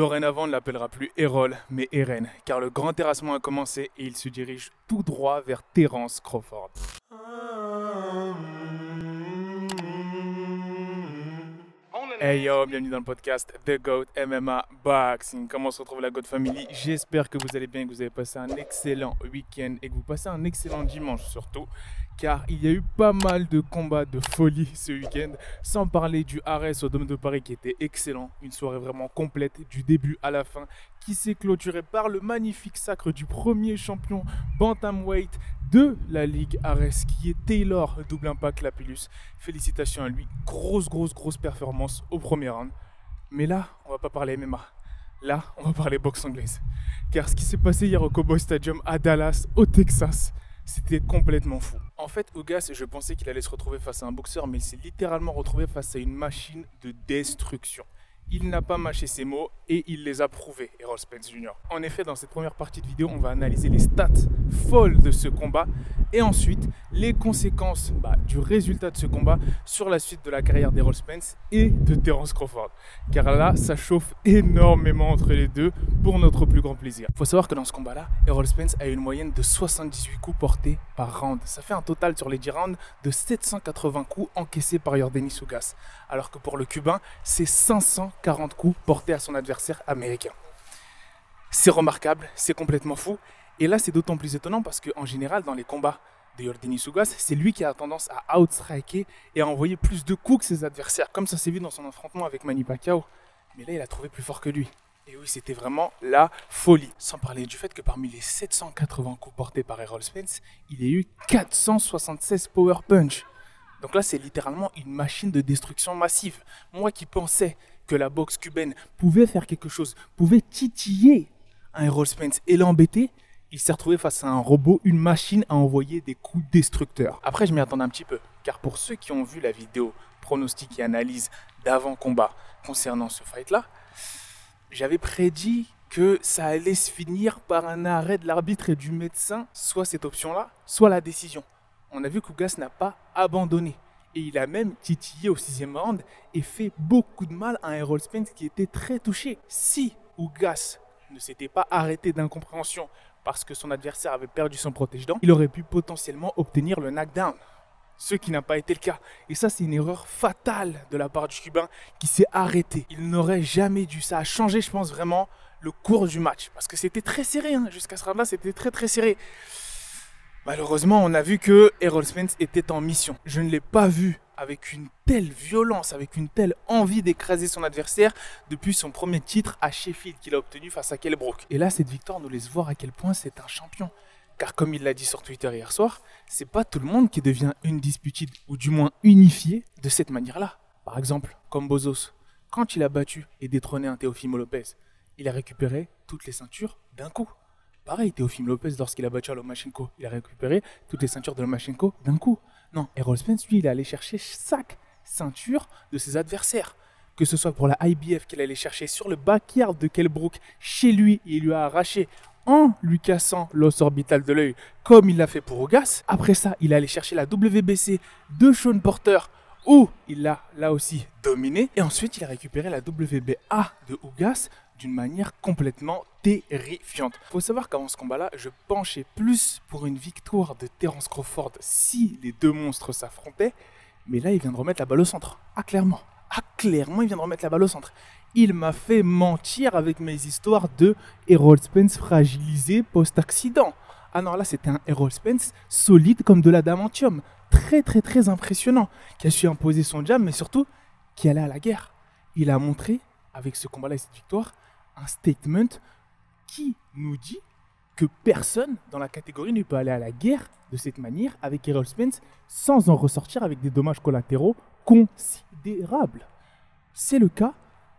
Dorénavant, on ne l'appellera plus Errol, mais Eren, car le grand terrassement a commencé et il se dirige tout droit vers Terence Crawford. Hey yo, bienvenue dans le podcast The GOAT MMA Boxing. Comment se retrouve la GOAT Family? J'espère que vous allez bien, que vous avez passé un excellent week-end et que vous passez un excellent dimanche surtout car il y a eu pas mal de combats de folie ce week-end, sans parler du Ares au Dôme de Paris qui était excellent, une soirée vraiment complète du début à la fin, qui s'est clôturée par le magnifique sacre du premier champion bantamweight de la Ligue Ares, qui est Taylor Double Impact Lapillus. Félicitations à lui, grosse, grosse, grosse performance au premier round. Mais là, on va pas parler MMA. Là, on va parler boxe anglaise. Car ce qui s'est passé hier au Cowboy Stadium à Dallas, au Texas, c'était complètement fou. En fait, Ougas, je pensais qu'il allait se retrouver face à un boxeur, mais il s'est littéralement retrouvé face à une machine de destruction il n'a pas mâché ses mots et il les a prouvés, Errol Spence Jr. En effet, dans cette première partie de vidéo, on va analyser les stats folles de ce combat et ensuite les conséquences bah, du résultat de ce combat sur la suite de la carrière d'Errol Spence et de Terence Crawford. Car là, ça chauffe énormément entre les deux pour notre plus grand plaisir. Il faut savoir que dans ce combat-là, Errol Spence a une moyenne de 78 coups portés par round. Ça fait un total sur les 10 rounds de 780 coups encaissés par Yordenis Ugas. Alors que pour le Cubain, c'est 500 40 coups portés à son adversaire américain. C'est remarquable, c'est complètement fou. Et là, c'est d'autant plus étonnant parce qu'en général, dans les combats de Yordini Sugas, c'est lui qui a tendance à outstriker et à envoyer plus de coups que ses adversaires, comme ça s'est vu dans son affrontement avec Manny Pacquiao. Mais là, il a trouvé plus fort que lui. Et oui, c'était vraiment la folie. Sans parler du fait que parmi les 780 coups portés par Errol Spence, il y a eu 476 power punch. Donc là, c'est littéralement une machine de destruction massive. Moi qui pensais que la boxe cubaine pouvait faire quelque chose, pouvait titiller un Errol Spence et l'embêter, il s'est retrouvé face à un robot, une machine à envoyer des coups destructeurs. Après, je m'y attendais un petit peu, car pour ceux qui ont vu la vidéo pronostic et analyse d'avant-combat concernant ce fight-là, j'avais prédit que ça allait se finir par un arrêt de l'arbitre et du médecin, soit cette option-là, soit la décision. On a vu qu'Ougas n'a pas abandonné. Et il a même titillé au sixième round et fait beaucoup de mal à Errol Spence qui était très touché. Si Ougas ne s'était pas arrêté d'incompréhension parce que son adversaire avait perdu son protège-dents, il aurait pu potentiellement obtenir le knockdown. Ce qui n'a pas été le cas. Et ça, c'est une erreur fatale de la part du Cubain qui s'est arrêté. Il n'aurait jamais dû. Ça a changé, je pense, vraiment le cours du match. Parce que c'était très serré. Hein. Jusqu'à ce round-là, c'était très très serré. Malheureusement, on a vu que Errol Spence était en mission. Je ne l'ai pas vu avec une telle violence, avec une telle envie d'écraser son adversaire depuis son premier titre à Sheffield qu'il a obtenu face à Kelbrook. Et là, cette victoire nous laisse voir à quel point c'est un champion. Car comme il l'a dit sur Twitter hier soir, c'est pas tout le monde qui devient une disputée ou du moins unifié de cette manière-là. Par exemple, comme Bozos, quand il a battu et détrôné un Teofimo Lopez, il a récupéré toutes les ceintures d'un coup. Pareil, Teofim Lopez, lorsqu'il a battu à Lomachenko, il a récupéré toutes les ceintures de Lomachenko d'un coup. Non, Errol Spence, lui, il est allé chercher chaque ceinture de ses adversaires. Que ce soit pour la IBF qu'il allait chercher sur le backyard de Kelbrook, chez lui, il lui a arraché en lui cassant l'os orbital de l'œil, comme il l'a fait pour Ogas. Après ça, il allé chercher la WBC de Sean Porter, où il l'a là aussi dominé. Et ensuite, il a récupéré la WBA de Ougas d'une manière complètement terrifiante. Il Faut savoir qu'avant ce combat-là, je penchais plus pour une victoire de Terence Crawford si les deux monstres s'affrontaient. Mais là, il vient de remettre la balle au centre. Ah, clairement. Ah, clairement, il vient de remettre la balle au centre. Il m'a fait mentir avec mes histoires de Errol Spence fragilisé post-accident. Ah non, là, c'était un Errol Spence solide comme de l'adamantium. Très, très, très impressionnant. Qui a su imposer son jam, mais surtout, qui allait à la guerre. Il a montré, avec ce combat-là et cette victoire, un statement qui nous dit que personne dans la catégorie ne peut aller à la guerre de cette manière avec Errol Spence sans en ressortir avec des dommages collatéraux considérables. C'est le cas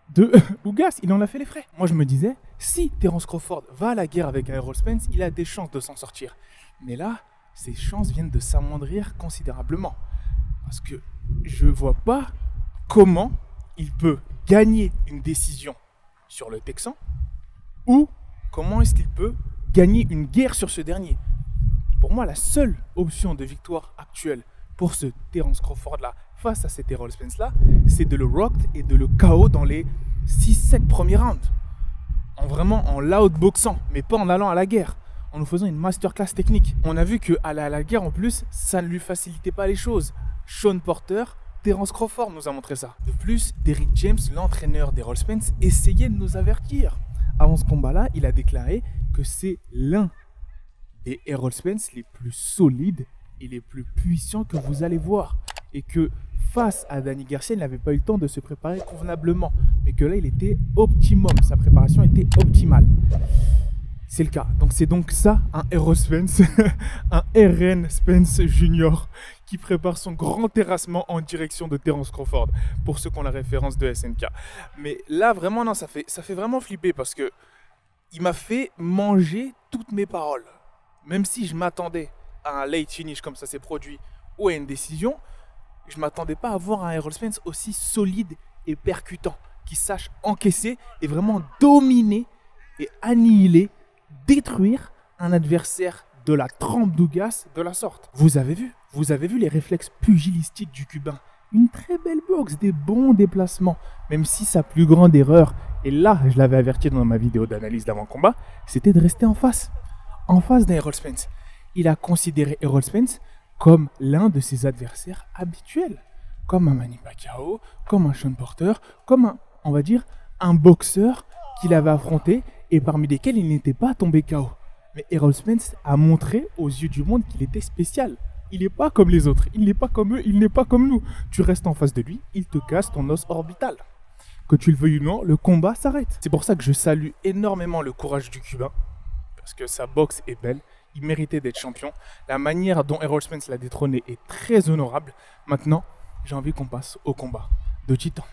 de Ougas, il en a fait les frais. Moi je me disais, si Terence Crawford va à la guerre avec Errol Spence, il a des chances de s'en sortir. Mais là, ses chances viennent de s'amoindrir considérablement. Parce que je ne vois pas comment il peut gagner une décision sur le Texan ou comment est-ce qu'il peut gagner une guerre sur ce dernier? Pour moi, la seule option de victoire actuelle pour ce Terence Crawford-là face à cet Errol Spence-là, c'est de le rock et de le KO dans les 6-7 premiers rounds. en vraiment en l'outboxant, mais pas en allant à la guerre, en nous faisant une masterclass technique. On a vu que aller à la guerre en plus, ça ne lui facilitait pas les choses. Sean Porter, Terence Crawford nous a montré ça. De plus, Derrick James, l'entraîneur des Spence, essayait de nous avertir. Avant ce combat-là, il a déclaré que c'est l'un des Errol Spence les plus solides et les plus puissants que vous allez voir. Et que face à Danny Garcia, il n'avait pas eu le temps de se préparer convenablement. Mais que là, il était optimum. Sa préparation était optimale. C'est le cas. Donc c'est donc ça, un Errol Spence, un RN Spence Junior qui prépare son grand terrassement en direction de Terence Crawford, pour ceux qui ont la référence de SNK. Mais là, vraiment, non, ça fait, ça fait vraiment flipper parce que il m'a fait manger toutes mes paroles. Même si je m'attendais à un late finish comme ça s'est produit ou à une décision, je m'attendais pas à voir un Errol Spence aussi solide et percutant, qui sache encaisser et vraiment dominer et annihiler, détruire un adversaire de la trempe d'Ougas de la sorte. Vous avez vu Vous avez vu les réflexes pugilistiques du Cubain Une très belle boxe, des bons déplacements, même si sa plus grande erreur, et là je l'avais averti dans ma vidéo d'analyse d'avant-combat, c'était de rester en face. En face d'un Errol Spence. Il a considéré Errol Spence comme l'un de ses adversaires habituels. Comme un Manny Pacquiao, comme un Sean Porter, comme un, on va dire, un boxeur qu'il avait affronté et parmi lesquels il n'était pas tombé KO. Mais Errol Spence a montré aux yeux du monde qu'il était spécial. Il n'est pas comme les autres, il n'est pas comme eux, il n'est pas comme nous. Tu restes en face de lui, il te casse ton os orbital. Que tu le veuilles ou non, le combat s'arrête. C'est pour ça que je salue énormément le courage du Cubain, parce que sa boxe est belle, il méritait d'être champion. La manière dont Errol Spence l'a détrôné est très honorable. Maintenant, j'ai envie qu'on passe au combat de titan.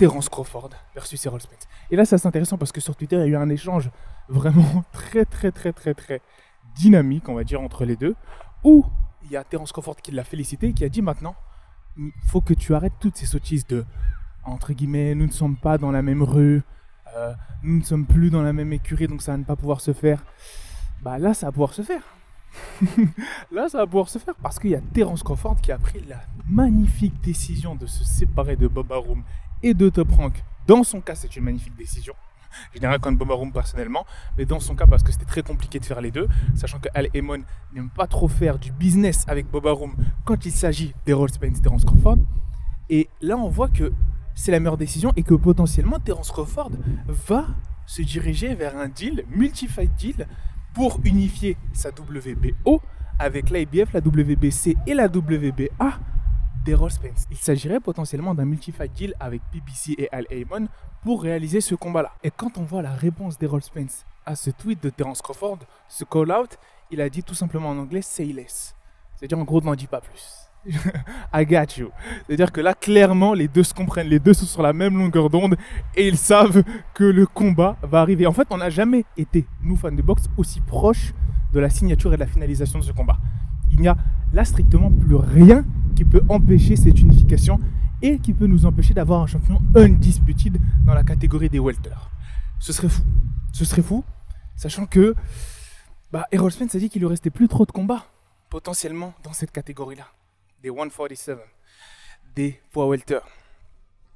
Terence Crawford versus Errol Spence. Et là, c'est intéressant parce que sur Twitter, il y a eu un échange vraiment très, très, très, très, très dynamique, on va dire, entre les deux, où il y a Terence Crawford qui l'a félicité et qui a dit maintenant, il faut que tu arrêtes toutes ces sottises de, entre guillemets, nous ne sommes pas dans la même rue, euh, nous ne sommes plus dans la même écurie, donc ça va ne pas pouvoir se faire. Bah là, ça va pouvoir se faire. Là, ça va pouvoir se faire parce qu'il y a Terence Crawford qui a pris la magnifique décision de se séparer de Bob Arum et de Top Rank. Dans son cas, c'est une magnifique décision. Je n'ai rien contre Bob Arum personnellement, mais dans son cas, parce que c'était très compliqué de faire les deux, sachant que Al Emon n'aime pas trop faire du business avec Bob Arum quand il s'agit d'Errol Spence et Terence Crawford. Et là, on voit que c'est la meilleure décision et que potentiellement Terence Crawford va se diriger vers un deal, multi-fight deal, pour unifier sa WBO avec l'IBF, la WBC et la WBA d'Errol Spence. Il s'agirait potentiellement d'un multi-fight deal avec PBC et Al Heyman pour réaliser ce combat-là. Et quand on voit la réponse d'Errol Spence à ce tweet de Terence Crawford, ce call-out, il a dit tout simplement en anglais say less. C'est-à-dire en gros, n'en dis pas plus. I got you. C'est-à-dire que là, clairement, les deux se comprennent, les deux sont sur la même longueur d'onde et ils savent que le combat va arriver. En fait, on n'a jamais été, nous fans de boxe, aussi proches de la signature et de la finalisation de ce combat. Il n'y a là strictement plus rien qui peut empêcher cette unification et qui peut nous empêcher d'avoir un champion undisputed dans la catégorie des welter. Ce serait fou. Ce serait fou, sachant que bah, Errol Spence a dit qu'il lui restait plus trop de combats potentiellement dans cette catégorie-là des 147, des poids.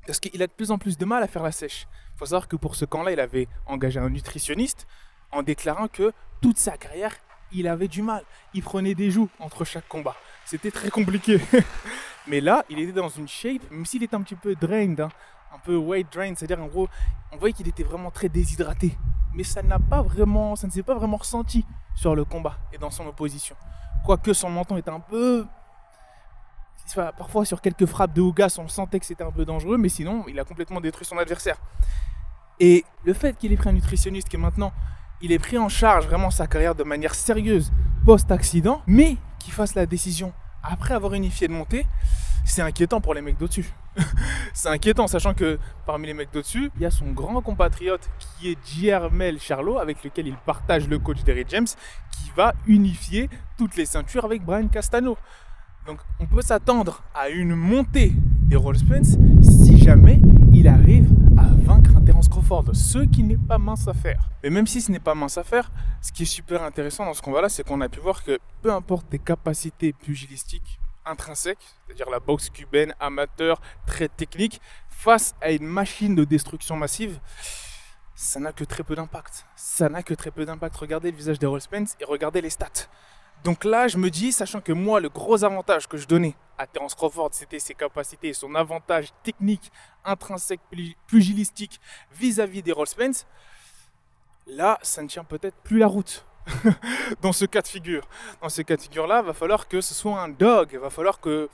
Parce qu'il a de plus en plus de mal à faire la sèche. Il faut savoir que pour ce camp-là, il avait engagé un nutritionniste en déclarant que toute sa carrière, il avait du mal. Il prenait des joues entre chaque combat. C'était très compliqué. Mais là, il était dans une shape, même s'il était un petit peu drained, hein, un peu weight drained, c'est-à-dire en gros, on voyait qu'il était vraiment très déshydraté. Mais ça n'a pas vraiment, ça ne s'est pas vraiment ressenti sur le combat et dans son opposition. Quoique son menton était un peu parfois sur quelques frappes de Ougas, on sentait que c'était un peu dangereux, mais sinon, il a complètement détruit son adversaire. Et le fait qu'il ait pris un nutritionniste, que maintenant, il ait pris en charge vraiment sa carrière de manière sérieuse post-accident, mais qu'il fasse la décision après avoir unifié de monter, c'est inquiétant pour les mecs d'au-dessus. c'est inquiétant, sachant que parmi les mecs d'au-dessus, il y a son grand compatriote qui est Jermel Charlot, avec lequel il partage le coach Derry James, qui va unifier toutes les ceintures avec Brian Castano. Donc on peut s'attendre à une montée des Rolls si jamais il arrive à vaincre un Terence Crawford, ce qui n'est pas mince à faire. Mais même si ce n'est pas mince à faire, ce qui est super intéressant dans ce combat-là, c'est qu'on a pu voir que peu importe tes capacités pugilistiques intrinsèques, c'est-à-dire la boxe cubaine amateur, très technique, face à une machine de destruction massive, ça n'a que très peu d'impact. Ça n'a que très peu d'impact. Regardez le visage d'Errol Spence et regardez les stats. Donc là, je me dis, sachant que moi, le gros avantage que je donnais à Terence Crawford, c'était ses capacités, son avantage technique, intrinsèque, pugilistique vis-à-vis d'Errol Spence, là, ça ne tient peut-être plus la route. dans ce cas de figure. Dans ce cas de figure-là, va falloir que ce soit un dog. Il va falloir que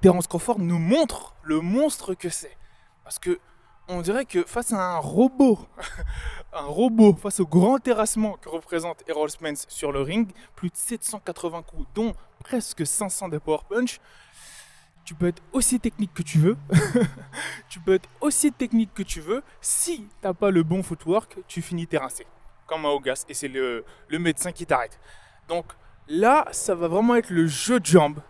Terence Crawford nous montre le monstre que c'est. Parce que on dirait que face à un robot, un robot, face au grand terrassement que représente Errol Spence sur le ring, plus de 780 coups, dont presque 500 de power punch, tu peux être aussi technique que tu veux. tu peux être aussi technique que tu veux. Si tu n'as pas le bon footwork, tu finis terrassé. Comme Augas. Et c'est le, le médecin qui t'arrête. Donc là, ça va vraiment être le jeu de jambes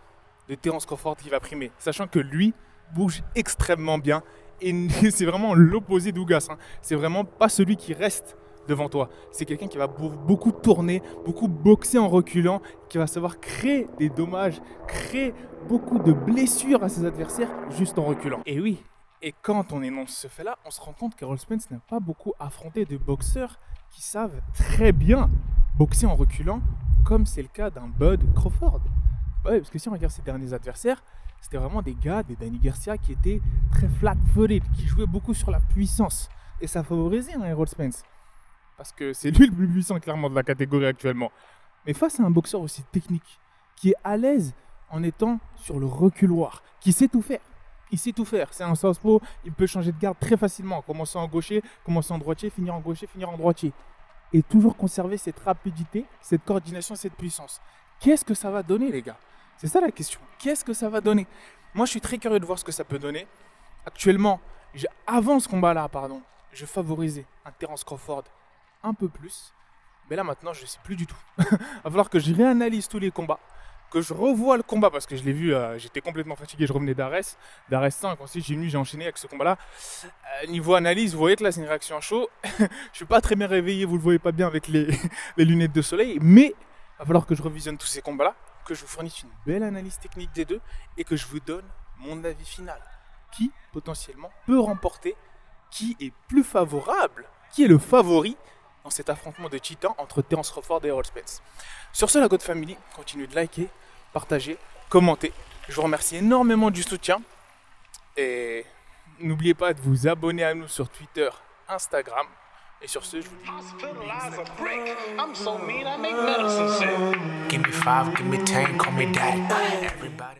de Terence Crawford qui va primer. Sachant que lui bouge extrêmement bien et c'est vraiment l'opposé d'Ougas. Hein. C'est vraiment pas celui qui reste devant toi. C'est quelqu'un qui va beaucoup tourner, beaucoup boxer en reculant, qui va savoir créer des dommages, créer beaucoup de blessures à ses adversaires juste en reculant. Et oui, et quand on énonce ce fait-là, on se rend compte qu'Errol Spence n'a pas beaucoup affronté de boxeurs qui savent très bien boxer en reculant, comme c'est le cas d'un Bud Crawford. Ouais, parce que si on regarde ses derniers adversaires, c'était vraiment des gars, des Danny Garcia qui étaient très flat-footed, qui jouaient beaucoup sur la puissance. Et ça favorisait un Errol Spence. Parce que c'est lui le plus puissant clairement de la catégorie actuellement. Mais face à un boxeur aussi technique, qui est à l'aise en étant sur le reculoir, qui sait tout faire. Il sait tout faire. C'est un southpaw, il peut changer de garde très facilement. Commencer en gaucher, commencer en droitier, finir en gaucher, finir en droitier. Et toujours conserver cette rapidité, cette coordination, cette puissance. Qu'est-ce que ça va donner, les gars? C'est ça la question. Qu'est-ce que ça va donner? Moi, je suis très curieux de voir ce que ça peut donner. Actuellement, avant ce combat-là, pardon, je favorisais un Terence Crawford un peu plus. Mais là, maintenant, je ne sais plus du tout. Il va falloir que je réanalyse tous les combats, que je revoie le combat parce que je l'ai vu, euh, j'étais complètement fatigué, je revenais d'Ares, d'Ares 5. Ensuite, j'ai j'ai enchaîné avec ce combat-là. Euh, niveau analyse, vous voyez que là, c'est une réaction à chaud. je suis pas très bien réveillé, vous le voyez pas bien avec les, les lunettes de soleil, mais il va falloir que je revisionne tous ces combats-là que je vous fournisse une belle analyse technique des deux et que je vous donne mon avis final. Qui potentiellement peut remporter? Qui est plus favorable? Qui est le favori dans cet affrontement de titans entre Terence Crawford et Errol Spence? Sur ce, la God Family, continuez de liker, partager, commenter. Je vous remercie énormément du soutien. Et n'oubliez pas de vous abonner à nous sur Twitter, Instagram Et sur ce, je vous dis. Give me five, give me ten, call me daddy. Everybody.